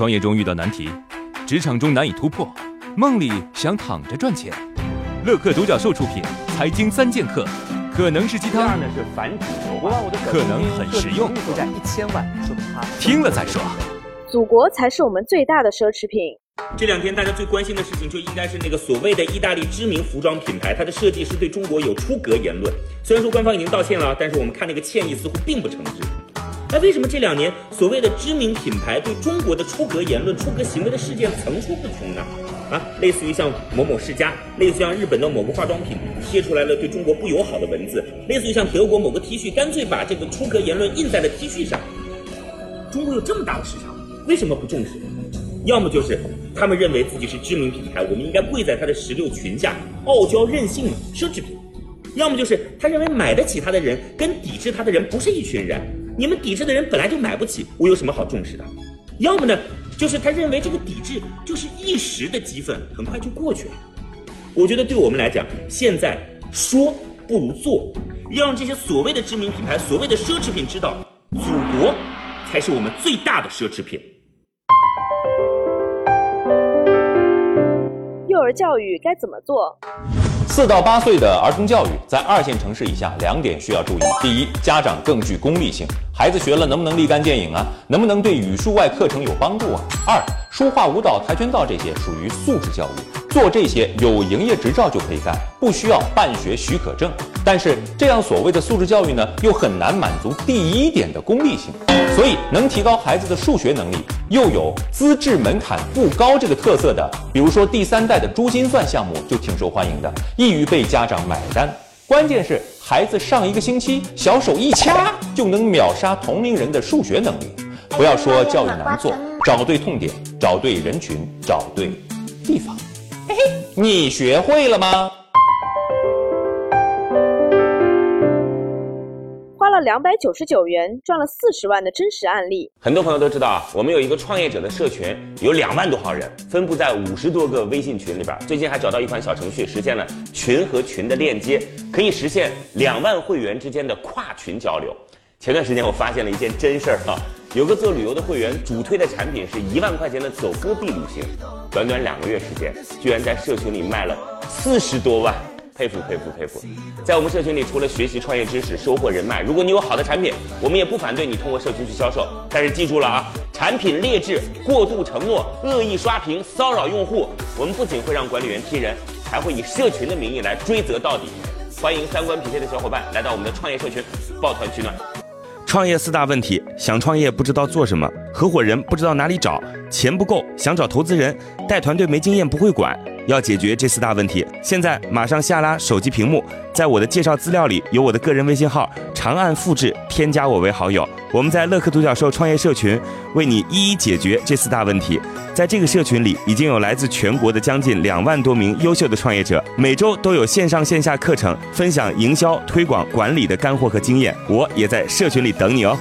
创业中遇到难题，职场中难以突破，梦里想躺着赚钱。乐客独角兽出品《财经三剑客》，可能是鸡汤，呢是反主流可能很实用，负债一千万，说听了再说。祖国才是我们最大的奢侈品。这两天大家最关心的事情，就应该是那个所谓的意大利知名服装品牌，它的设计师对中国有出格言论。虽然说官方已经道歉了，但是我们看那个歉意似乎并不诚挚。那为什么这两年所谓的知名品牌对中国的出格言论、出格行为的事件层出不穷呢？啊，类似于像某某世家，类似于像日本的某个化妆品贴出来了对中国不友好的文字，类似于像德国某个 T 恤干脆把这个出格言论印在了 T 恤上。中国有这么大的市场，为什么不重视？要么就是他们认为自己是知名品牌，我们应该跪在他的石榴裙下，傲娇任性奢侈品；要么就是他认为买得起他的人跟抵制他的人不是一群人。你们抵制的人本来就买不起，我有什么好重视的？要么呢，就是他认为这个抵制就是一时的激愤，很快就过去了。我觉得对我们来讲，现在说不如做，要让这些所谓的知名品牌、所谓的奢侈品知道，祖国才是我们最大的奢侈品。幼儿教育该怎么做？四到八岁的儿童教育，在二线城市以下，两点需要注意：第一，家长更具功利性，孩子学了能不能立竿见影啊？能不能对语数外课程有帮助啊？二，书画舞蹈、跆拳道这些属于素质教育，做这些有营业执照就可以干，不需要办学许可证。但是这样所谓的素质教育呢，又很难满足第一点的功利性，所以能提高孩子的数学能力，又有资质门槛不高这个特色的，比如说第三代的珠心算项目就挺受欢迎的，易于被家长买单。关键是孩子上一个星期小手一掐就能秒杀同龄人的数学能力。不要说教育难做，找对痛点，找对人群，找对地方。嘿嘿，你学会了吗？了两百九十九元赚了四十万的真实案例。很多朋友都知道啊，我们有一个创业者的社群，有两万多号人，分布在五十多个微信群里边。最近还找到一款小程序，实现了群和群的链接，可以实现两万会员之间的跨群交流。前段时间我发现了一件真事儿哈，有个做旅游的会员主推的产品是一万块钱的走戈壁旅行，短短两个月时间，居然在社群里卖了四十多万。佩服佩服佩服！在我们社群里，除了学习创业知识、收获人脉，如果你有好的产品，我们也不反对你通过社群去销售。但是记住了啊，产品劣质、过度承诺、恶意刷屏、骚扰用户，我们不仅会让管理员踢人，还会以社群的名义来追责到底。欢迎三观匹配的小伙伴来到我们的创业社群，抱团取暖。创业四大问题：想创业不知道做什么，合伙人不知道哪里找，钱不够想找投资人，带团队没经验不会管。要解决这四大问题，现在马上下拉手机屏幕，在我的介绍资料里有我的个人微信号，长按复制，添加我为好友。我们在乐客独角兽创业社群为你一一解决这四大问题。在这个社群里，已经有来自全国的将近两万多名优秀的创业者，每周都有线上线下课程分享营销、推广、管理的干货和经验。我也在社群里等你哦。